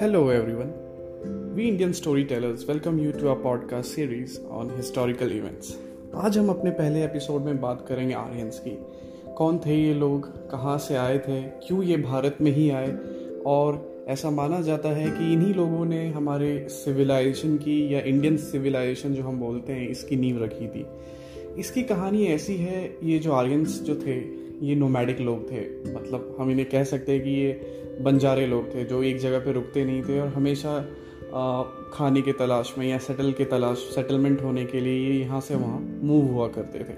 Hello, everyone. We Indian storytellers welcome you to our podcast series on historical events. आज हम अपने पहले episode में बात करेंगे आर्यंस की। कौन थे ये लोग? कहाँ से आए थे? क्यों ये भारत में ही आए? और ऐसा माना जाता है कि इन्हीं लोगों ने हमारे सिविलाइजेशन की या इंडियन सिविलाइजेशन जो हम बोलते हैं इसकी नींव रखी थी। इसकी कहानी ऐसी है ये जो आर्यंस जो थे ये नोमैडिक लोग थे। मतलब हम इन्हें कह सकते हैं कि ये बंजारे लोग थे, जो एक जगह पे रुकते नहीं थे और हमेशा खाने के तलाश में या सेटल के तलाश सेटलमेंट होने के लिए ये यहाँ से वहाँ मूव हुआ करते थे।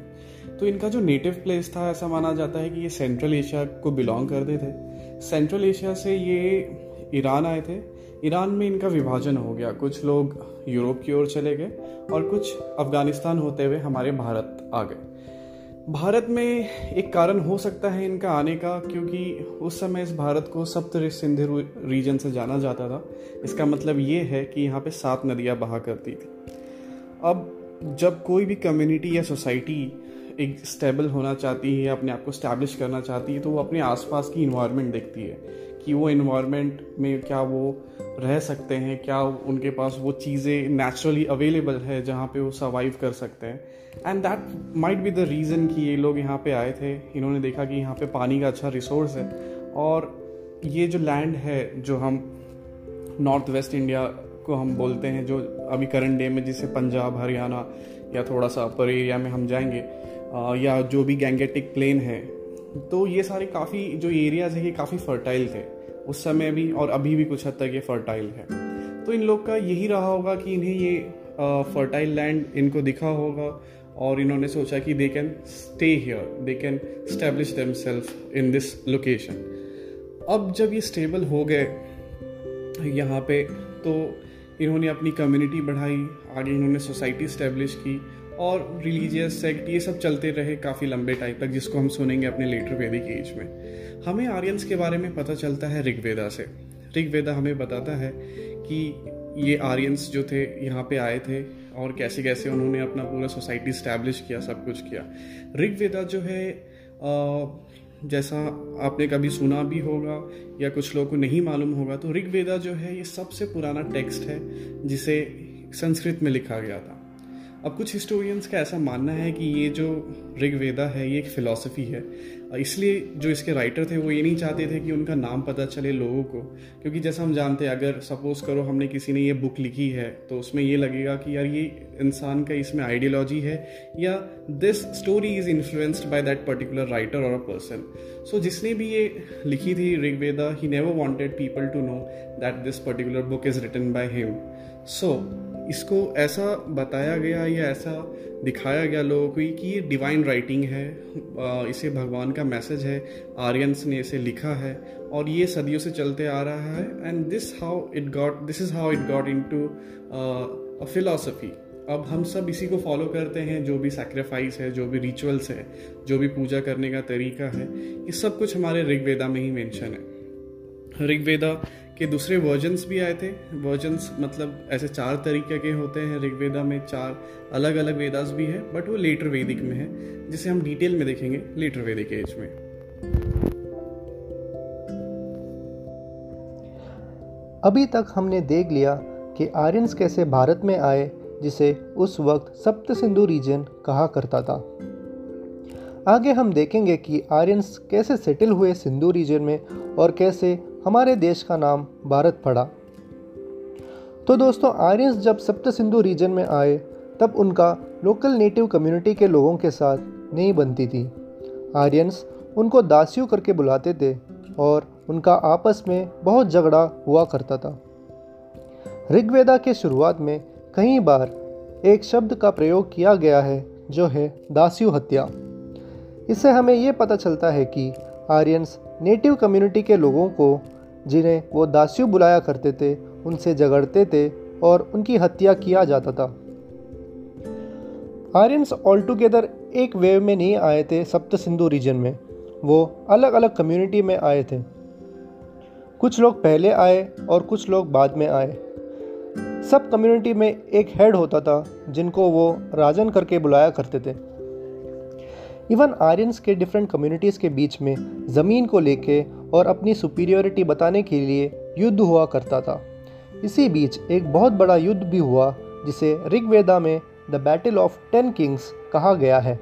तो इनका जो नेटिव प्लेस था, ऐसा माना जाता है कि ये सेंट्रल एशिया को बिलोंग करते थे। सेंट्रल एशिया से ये ईरान आए थे। ईरान में इनका विभाजन हो गया। कुछ लोग यूरोप की ओर चले गए और कुछ अफ़गानिस्तान होते हुए हमारे भारत आ गए। भारत में एक कारण हो सकता है इनका आने का, क्योंकि उस समय इस भारत को सप्त सिंधु रीजन से जाना जाता था। इसका मतलब ये है कि यहाँ पे सात नदियाँ बहा करती थी। अब जब कोई भी कम्युनिटी या सोसाइटी एक स्टेबल होना चाहती है अपने आप को स्टैब्लिश करना चाहती है तो वो अपने आसपास की इन्वायरमेंट देखती है कि वो इन्वायरमेंट में क्या वो रह सकते हैं, क्या उनके पास वो चीज़ें नेचुरली अवेलेबल है जहाँ पे वो सर्वाइव कर सकते हैं। And that might be the reason कि ये लोग यहाँ पे आए थे। इन्होंने देखा कि यहाँ पे पानी का अच्छा रिसोर्स है। और ये जो लैंड है जो हम नॉर्थ वेस्ट इंडिया को हम बोलते हैं जो अभी करंट डे में जिसे पंजाब हरियाणा या थोड़ा सा अपर एरिया में हम जाएँगे आ, या जो भी गैंगेटिक प्लेन है तो ये सारे काफ़ी जो एरियाज़ है ये काफ़ी फर्टाइल थे। उस समय भी और अभी भी कुछ हद तक ये फर्टाइल है। तो इन लोग का यही रहा होगा कि इन्हें ये फर्टाइल लैंड इनको दिखा होगा। और इन्होंने सोचा कि they can stay here they can establish them in this location अब जब ये स्टेबल हो गए यहाँ पे तो इन्होंने अपनी कम्युनिटी बढ़ाई, आगे इन्होंने सोसाइटी स्टैब्लिश की और रिलीजियस सेक्ट ये सब चलते रहे काफ़ी लंबे टाइम तक, जिसको हम सुनेंगे अपने लेटर वैदिक एज में। हमें आर्यंस के बारे में पता चलता है ऋग्वेदा से। ऋग्वेदा हमें बताता है कि ये आर्यंस जो थे, यहाँ पे आए थे और कैसे कैसे उन्होंने अपना पूरा सोसाइटी स्टैब्लिश किया, सब कुछ किया। ऋग्वेदा जो है जैसा आपने कभी सुना भी होगा या कुछ लोगों को नहीं मालूम होगा तो ऋग्वेदा जो है, ये सबसे पुराना टेक्स्ट है जिसे संस्कृत में लिखा गया था। अब कुछ हिस्टोरियंस का ऐसा मानना है कि ये जो ऋग्वेदा है, ये एक फ़िलासफ़ी है। इसलिए जो इसके राइटर थे, वो ये नहीं चाहते थे कि उनका नाम पता चले लोगों को। क्योंकि जैसा हम जानते हैं, अगर सपोज़ करो हमने किसी ने ये बुक लिखी है तो उसमें ये लगेगा कि यार ये इंसान का इसमें आइडियोलॉजी है, या this story is influenced by that particular writer और अ पर्सन सो जिसने भी ये लिखी थी, Rigveda he never wanted people to know that this particular book is written by him so इसको ऐसा बताया गया या ऐसा दिखाया गया लोगों को कि ये डिवाइन राइटिंग है इसे भगवान का मैसेज है आर्यंस ने इसे लिखा है और ये सदियों से चलते आ रहा है and this how it got this is how it got into a philosophy अब हम सब इसी को फॉलो करते हैं, जो भी सेक्रीफाइस है, जो भी रिचुअल्स है, जो भी पूजा करने का तरीका है, ये सब कुछ हमारे ऋग्वेदा में ही मेंशन है। ऋग्वेदा के दूसरे वर्जन्स भी आए थे। वर्जन्स मतलब ऐसे चार तरीके के होते हैं। ऋग्वेदा में चार अलग अलग वेदास भी हैं बट वो लेटर वेदिक में है, जिसे हम डिटेल में देखेंगे लेटर वेदिक एज में। अभी तक हमने देख लिया कि आर्यंस कैसे भारत में आए, जिसे उस वक्त सप्त सिंधु रीजन कहा करता था। आगे हम देखेंगे कि आर्यंस कैसे सेटल हुए सिंधु रीजन में और कैसे हमारे देश का नाम भारत पड़ा। तो दोस्तों आर्यंस जब सप्त सिंधु रीजन में आए, तब उनका लोकल नेटिव कम्युनिटी के लोगों के साथ नहीं बनती थी। आर्यंस उनको दासियों करके बुलाते थे और उनका आपस में बहुत झगड़ा हुआ करता था। ऋग्वेदा के शुरुआत में कई बार एक शब्द का प्रयोग किया गया है, जो है दास्यु हत्या। इससे हमें ये पता चलता है कि आर्यंस नेटिव कम्युनिटी के लोगों को जिन्हें वो दास्यु बुलाया करते थे, उनसे झगड़ते थे और उनकी हत्या किया जाता था। आर्यंस ऑल टुगेदर एक वेव में नहीं आए थे सप्त सिंधु रीजन में। वो अलग अलग कम्युनिटी में आए थे। कुछ लोग पहले आए और कुछ लोग बाद में आए। सब कम्युनिटी में एक हेड होता था, जिनको वो राजन करके बुलाया करते थे। इवन आर्यंस के डिफरेंट कम्युनिटीज़ के बीच में ज़मीन को लेके और अपनी सुपीरियोरिटी बताने के लिए युद्ध हुआ करता था। इसी बीच एक बहुत बड़ा युद्ध भी हुआ, जिसे ऋग्वेदा में the battle of ten kings कहा गया है।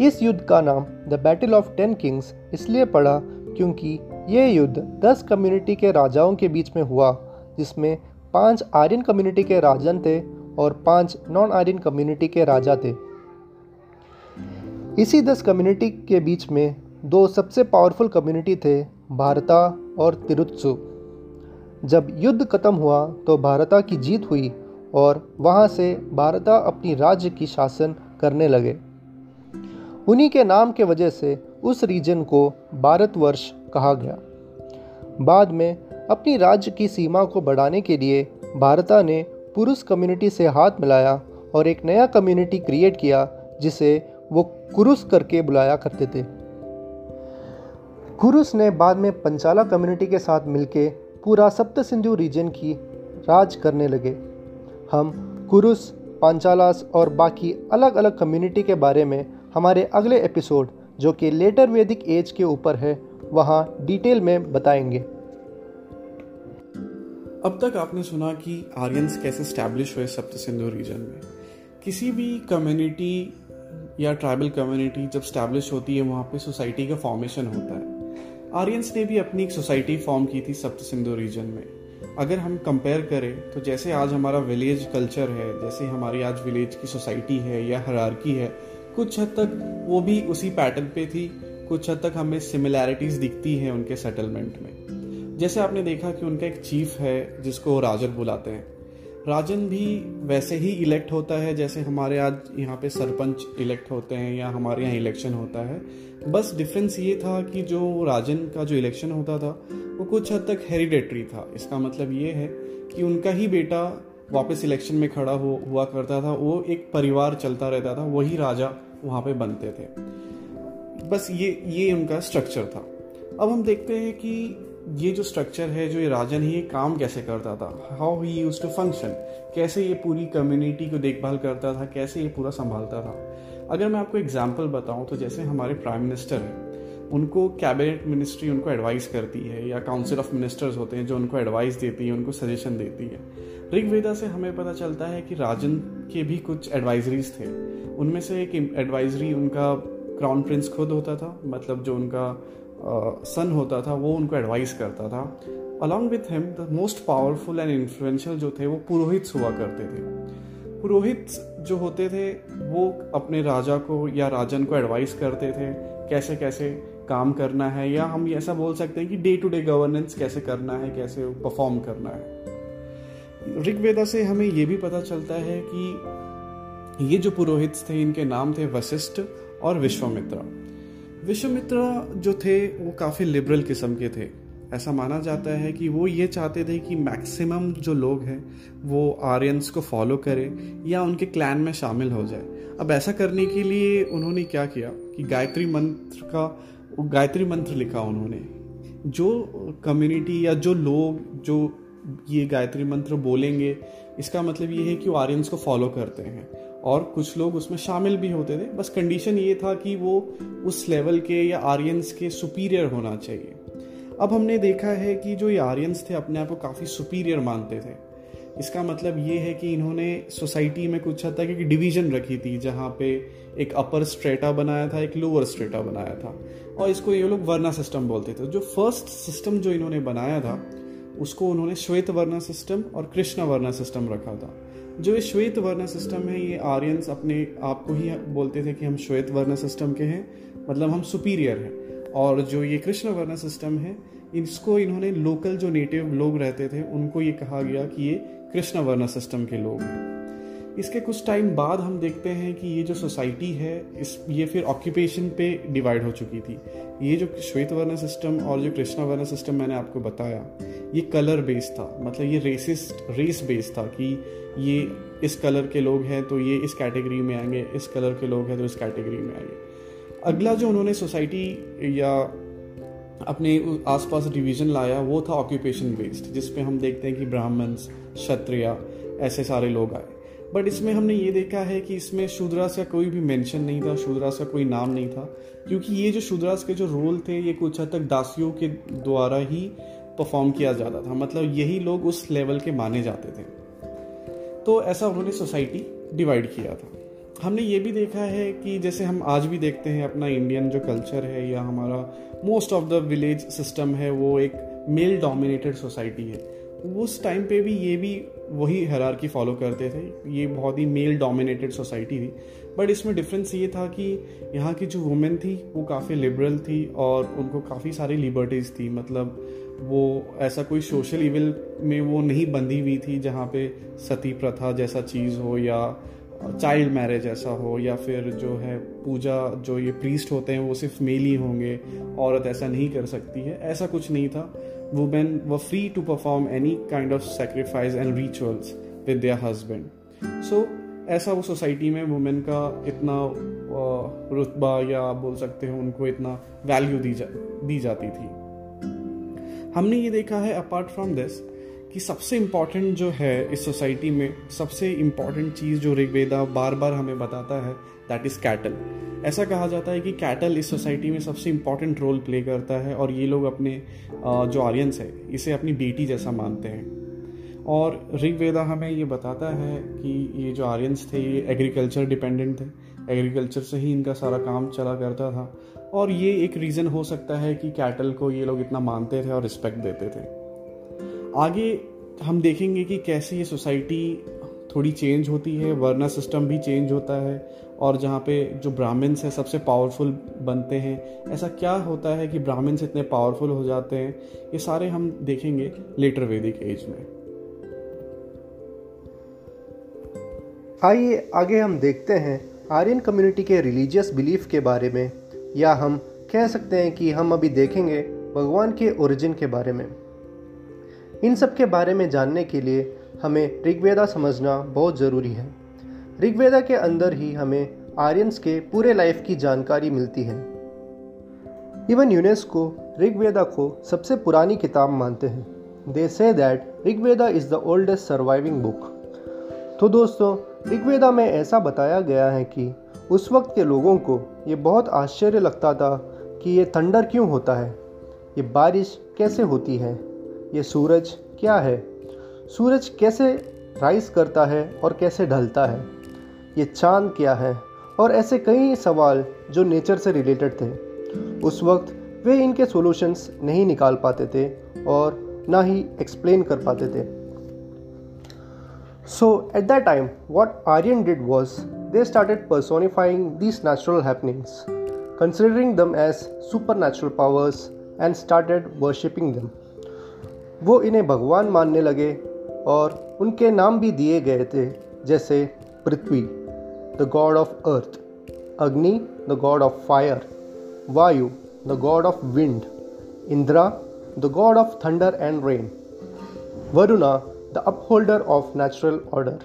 इस युद्ध का नाम the battle of ten kings इसलिए पड़ा क्योंकि ये युद्ध दस कम्युनिटी के राजाओं के बीच में हुआ, जिसमें पाँच आर्यन कम्युनिटी के राजन थे और पाँच नॉन आर्यन कम्युनिटी के राजा थे। इसी दस कम्युनिटी के बीच में दो सबसे पावरफुल कम्युनिटी थे भारता और तिरुत्सु। जब युद्ध खत्म हुआ तो भारता की जीत हुई और वहाँ से भारता अपनी राज्य की शासन करने लगे। उन्हीं के नाम के वजह से उस रीजन को भारतवर्ष कहा गया। बाद में अपनी राज्य की सीमा को बढ़ाने के लिए भारता ने पुरुष कम्युनिटी से हाथ मिलाया और एक नया कम्युनिटी क्रिएट किया, जिसे वो कुरुस करके बुलाया करते थे। कुरुस ने बाद में पंचाला कम्युनिटी के साथ मिलके पूरा सप्त सिंधु रीजन की राज करने लगे। हम कुरुस पांचालास और बाकी अलग अलग कम्युनिटी के बारे में हमारे अगले एपिसोड जो कि लेटर वैदिक एज के ऊपर है, वहाँ डिटेल में बताएँगे। अब तक आपने सुना कि आर्यंस कैसे स्टैब्लिश हुए सप्त सिंधु रीजन में। किसी भी कम्युनिटी या ट्राइबल कम्युनिटी जब स्टैब्लिश होती है, वहाँ पे सोसाइटी का फॉर्मेशन होता है। आर्यंस ने भी अपनी एक सोसाइटी फॉर्म की थी सप्त सिंधु रीजन में। अगर हम कंपेयर करें तो जैसे आज हमारा विलेज कल्चर है, जैसे हमारी आज विलेज की सोसाइटी है या हरारकी है, कुछ हद तक वो भी उसी पैटर्न पे थी, कुछ हद तक हमें सिमिलैरिटीज दिखती हैं उनके सेटलमेंट में। जैसे आपने देखा कि उनका एक चीफ है, जिसको राजन बुलाते हैं। राजन भी वैसे ही इलेक्ट होता है, जैसे हमारे आज यहाँ पे सरपंच इलेक्ट होते हैं या हमारे यहाँ इलेक्शन होता है। बस डिफरेंस ये था कि जो राजन का जो इलेक्शन होता था, वो कुछ हद तक हेरिडेटरी था। इसका मतलब ये है कि उनका ही बेटा वापस इलेक्शन में खड़ा हो, हुआ करता था, वो एक परिवार चलता रहता था, वही राजा वहाँ पे बनते थे। बस ये ये उनका स्ट्रक्चर था। अब हम देखते हैं कि ये जो स्ट्रक्चर है, जो ये राजन ही काम कैसे करता था? How he used to function कैसे ये पूरी कम्युनिटी को देखभाल करता था? कैसे ये पूरा संभालता था? अगर मैं आपको एग्ज़ाम्पल बताऊँ तो जैसे हमारे प्राइम मिनिस्टर हैं, उनको कैबिनेट मिनिस्ट्री उनको एडवाइस करती है, या काउंसिल ऑफ़ मिनिस्टर्स होते हैं जो उनको एडवाइस देती है, उनको सजेशन देती है। ऋग्वेदा से हमें पता चलता है कि राजन के भी कुछ एडवाइजरीज थे। उनमें से एक एडवाइजरी उनका क्राउन प्रिंस खुद होता था मतलब जो उनका सन होता था, वो उनको एडवाइस करता था। Along with him the most powerful and influential जो थे, वो पुरोहित हुआ करते थे। पुरोहित जो होते थे, वो अपने राजा को या राजन को एडवाइस करते थे, कैसे कैसे काम करना है, या हम ऐसा बोल सकते हैं कि डे टू डे गवर्नेंस कैसे करना है, कैसे परफॉर्म करना है। ऋग्वेदा से हमें ये भी पता चलता है कि ये जो पुरोहित थे, इनके नाम थे वशिष्ठ और विश्वामित्रा। विश्वामित्रा जो थे, वो काफ़ी लिबरल किस्म के थे। ऐसा माना जाता है कि वो ये चाहते थे कि मैक्सिमम जो लोग हैं, वो आर्यंस को फॉलो करें या उनके क्लैन में शामिल हो जाए। अब ऐसा करने के लिए उन्होंने क्या किया कि गायत्री मंत्र का, गायत्री मंत्र लिखा उन्होंने। जो कम्युनिटी या जो लोग, जो ये गायत्री मंत्र बोलेंगे, इसका मतलब ये है कि वो आर्यंस को फॉलो करते हैं। और कुछ लोग उसमें शामिल भी होते थे। बस कंडीशन ये था कि वो उस लेवल के या आर्यंस के सुपीरियर होना चाहिए। अब हमने देखा है कि जो ये आर्यंस थे अपने आप को काफ़ी सुपीरियर मानते थे। इसका मतलब ये है कि इन्होंने सोसाइटी में कुछ हद तक एक डिवीज़न रखी थी, जहाँ पे एक अपर स्ट्रेटा बनाया था, एक लोअर स्ट्रेटा बनाया था। और इसको ये लोग वर्ना सिस्टम बोलते थे। जो फ़र्स्ट सिस्टम जो इन्होंने बनाया था, उसको उन्होंने श्वेत वर्णा सिस्टम और कृष्ण वर्णा सिस्टम रखा था। जो ये श्वेत वर्ण सिस्टम है, ये आर्यंस अपने आप को ही बोलते थे कि हम श्वेत वर्ण सिस्टम के हैं मतलब हम सुपीरियर हैं। और जो ये कृष्ण वर्ण सिस्टम है, इसको इन्होंने लोकल जो नेटिव लोग रहते थे, उनको ये कहा गया कि ये कृष्ण वर्ण सिस्टम के लोग हैं। इसके कुछ टाइम बाद हम देखते हैं कि ये जो सोसाइटी है, इस, ये फिर ऑक्यूपेशन पे डिवाइड हो चुकी थी। ये जो श्वेत वर्ण सिस्टम और जो कृष्ण वर्ण सिस्टम मैंने आपको बताया, ये कलर बेस्ड था। मतलब ये रेसिस्ट रेस बेस्ड था कि ये इस कलर के लोग हैं तो ये इस कैटेगरी में आएँगे, इस कलर के लोग हैं तो इस कैटेगरी में आएँगे। अगला जो उन्होंने सोसाइटी या अपने आसपास डिवीज़न लाया, वो था ऑक्यूपेशन बेस्ड जिसपे हम देखते हैं कि ब्राह्मण्स, क्षत्रिय, ऐसे सारे लोग आए। बट इसमें हमने ये देखा है कि इसमें शूद्रास का कोई भी मेंशन नहीं था, शूद्रास का कोई नाम नहीं था, क्योंकि ये जो शूद्रास के जो रोल थे, ये कुछ हद तक दासियों के द्वारा ही परफॉर्म किया जाता था। मतलब यही लोग उस लेवल के माने जाते थे। तो ऐसा उन्होंने सोसाइटी डिवाइड किया था। हमने ये भी देखा है कि जैसे हम आज भी देखते हैं अपना इंडियन जो कल्चर है या हमारा most of the village system है, वो एक मेल डोमिनेटेड सोसाइटी है। उस टाइम पे भी ये भी वही की फॉलो करते थे। ये बहुत ही मेल डोमिनेटेड सोसाइटी थी। बट इसमें डिफरेंस ये था कि यहाँ की जो वुमेन थी, वो काफ़ी लिबरल थी और उनको काफ़ी सारी लिबर्टीज़ थी। मतलब वो ऐसा कोई सोशल इविल में वो नहीं बंधी हुई थी जहाँ पे सती प्रथा जैसा चीज़ हो या चाइल्ड मैरिज ऐसा हो या फिर जो है पूजा, जो ये प्रीस्ट होते हैं, वो सिर्फ़ मेल ही होंगे, औरत ऐसा नहीं कर सकती है। ऐसा कुछ नहीं था। Women were free to perform any kind of sacrifice and rituals with their husband so ऐसा वो सोसाइटी में वुमेन का इतना रुतबा या आप बोल सकते हो, उनको इतना वैल्यू दी जा, दी जाती थी। हमने ये देखा है अपार्ट फ्रॉम दिस कि सबसे इंपॉर्टेंट जो है इस सोसाइटी में, सबसे इंपॉर्टेंट चीज़ जो ऋग्वेदा बार बार हमें बताता है दैट इज़ कैटल ऐसा कहा जाता है कि कैटल इस सोसाइटी में सबसे इंपॉर्टेंट रोल प्ले करता है और ये लोग अपने जो आर्यंस है, इसे अपनी बेटी जैसा मानते हैं। और ऋग्वेदा हमें ये बताता है कि ये जो आर्यंस थे, ये एग्रीकल्चर डिपेंडेंट थे। एग्रीकल्चर से ही इनका सारा काम चला करता था। और ये एक रीज़न हो सकता है कि कैटल को ये लोग इतना मानते थे और रिस्पेक्ट देते थे। आगे हम देखेंगे कि कैसे ये सोसाइटी थोड़ी चेंज होती है, वर्ना सिस्टम भी चेंज होता है, और जहाँ पे जो ब्राह्मण्स हैं सबसे पावरफुल बनते हैं। ऐसा क्या होता है कि ब्राह्मण्स इतने पावरफुल हो जाते हैं? ये सारे हम देखेंगे लेटर वैदिक एज में। आइए आगे हम देखते हैं आर्यन कम्युनिटी के रिलीजियस बिलीफ के बारे में, या हम कह सकते हैं कि हम अभी देखेंगे भगवान के ओरिजिन के बारे में। इन सब के बारे में जानने के लिए हमें ऋग्वेदा समझना बहुत ज़रूरी है। ऋग्वेदा के अंदर ही हमें आर्यंस के पूरे लाइफ की जानकारी मिलती है। इवन यूनेस्को ऋग्वेदा को सबसे पुरानी किताब मानते हैं। They say that Rigveda is the oldest surviving book तो दोस्तों, ऋग्वेदा में ऐसा बताया गया है कि उस वक्त के लोगों को ये बहुत आश्चर्य लगता था कि ये थंडर क्यों होता है? ये बारिश कैसे होती है? ये सूरज क्या है? सूरज कैसे राइज करता है और कैसे ढलता है? ये चाँद क्या है? और ऐसे कई सवाल जो नेचर से रिलेटेड थे। उस वक्त वे इनके सॉल्यूशंस नहीं निकाल पाते थे और ना ही एक्सप्लेन कर पाते थे। So at that time what Aryan did was they started personifying these natural considering them as super natural powers and started worshipping them वो इन्हें भगवान मानने लगे और उनके नाम भी दिए गए थे, जैसे Prithvi the god of earth Agni the god of fire Vayu the god of wind Indra the god of thunder and rain Varuna the upholder of natural order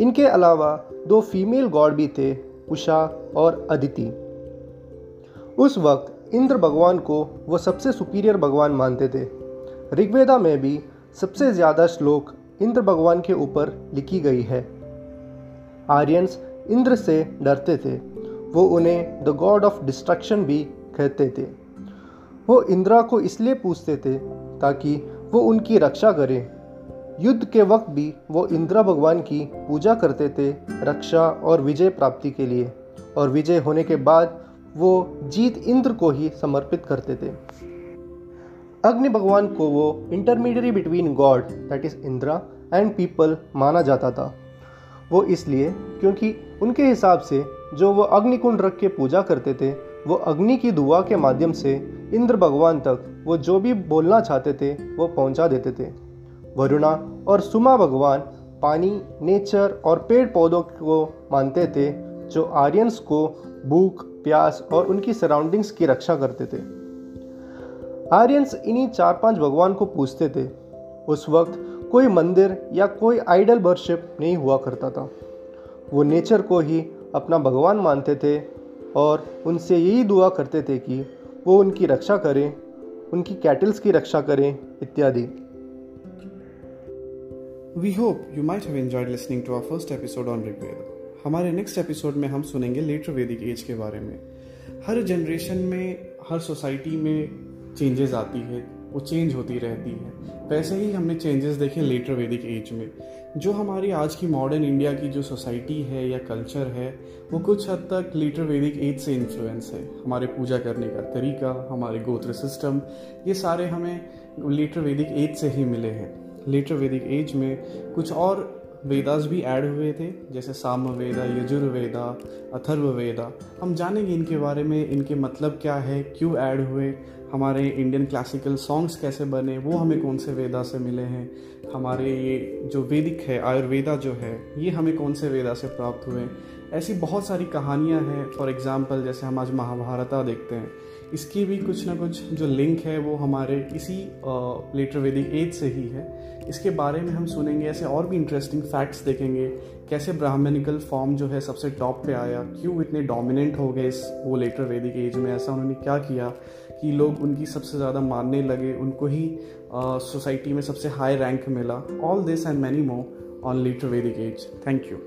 इनके अलावा दो फीमेल गॉड भी थे, उषा और अदिति। उस वक्त इंद्र भगवान को वो सबसे सुपीरियर भगवान मानते थे। ऋग्वेदा में भी सबसे ज़्यादा श्लोक इंद्र भगवान के ऊपर लिखी गई है। आर्यंस इंद्र से डरते थे। वो उन्हें द गॉड ऑफ़ डिस्ट्रक्शन भी कहते थे। वो इंद्रा को इसलिए पूछते थे ताकि वो उनकी रक्षा करें। युद्ध के वक्त भी वो इंद्रा भगवान की पूजा करते थे रक्षा और विजय प्राप्ति के लिए। और विजय होने के बाद वो जीत इंद्र को ही समर्पित करते थे। अग्नि भगवान को वो intermediary between god that is Indra and people माना जाता था। वो इसलिए क्योंकि उनके हिसाब से जो वो अग्निकुंड रख के पूजा करते थे, वो अग्नि की दुआ के माध्यम से इंद्र भगवान तक वो जो भी बोलना चाहते थे, वो पहुँचा देते थे। वरुणा और सुमा भगवान पानी, नेचर और पेड़ पौधों को मानते थे, जो आर्यंस को भूख, प्यास और उनकी सराउंडिंग्स की रक्षा करते थे। आर्यंस इन्हीं चार पाँच भगवान को पूछते थे। उस वक्त कोई मंदिर या कोई आइडल वर्शिप नहीं हुआ करता था। वो नेचर को ही अपना भगवान मानते थे और उनसे यही दुआ करते थे कि वो उनकी रक्षा करें, उनकी कैटल्स की रक्षा करें, इत्यादि। We hope you might have enjoyed listening to our first episode on Rigveda हमारे नेक्स्ट एपिसोड में हम सुनेंगे लेटर वैदिक एज के बारे में। हर जनरेशन में, हर सोसाइटी में चेंजेस आती है, वो चेंज होती रहती है। वैसे ही हमने चेंजेस देखे लेटर वैदिक एज में। जो हमारी आज की मॉडर्न इंडिया की जो सोसाइटी है या कल्चर है, वो कुछ हद तक लेटर वैदिक एज से इन्फ्लुएंस है। हमारे पूजा करने का तरीका, हमारे गोत्र सिस्टम ये सारे हमें लेटर वैदिक एज से ही मिले हैं। लेटर वैदिक एज में कुछ और वेदास भी ऐड हुए थे, जैसे सामवेदा, यजुर्वेदा अथर्व वेदा हम जानेंगे इनके बारे में, इनके मतलब क्या है, क्यों ऐड हुए, हमारे इंडियन क्लासिकल सॉन्ग्स कैसे बने, वो हमें कौन से वेदा से मिले हैं, हमारे ये जो वैदिक है, आयुर्वेदा जो है, ये हमें कौन से वेदा से प्राप्त हुए। ऐसी बहुत सारी कहानियाँ हैं फॉर एग्ज़ाम्पल जैसे हम आज महाभारता देखते हैं। इसकी भी कुछ ना कुछ जो लिंक है वो हमारे इसी लेटर वैदिक एज से ही है। इसके बारे में हम सुनेंगे, ऐसे और भी इंटरेस्टिंग फैक्ट्स देखेंगे, कैसे ब्राह्मणिकल फॉर्म जो है सबसे टॉप पे आया, क्यों इतने डोमिनेंट हो गए इस, वो लेटर वैदिक एज में, ऐसा उन्होंने क्या किया कि लोग उनकी सबसे ज़्यादा मानने लगे, उनको ही सोसाइटी में सबसे हाई रैंक मिला all this and many more on later Vedic age thank you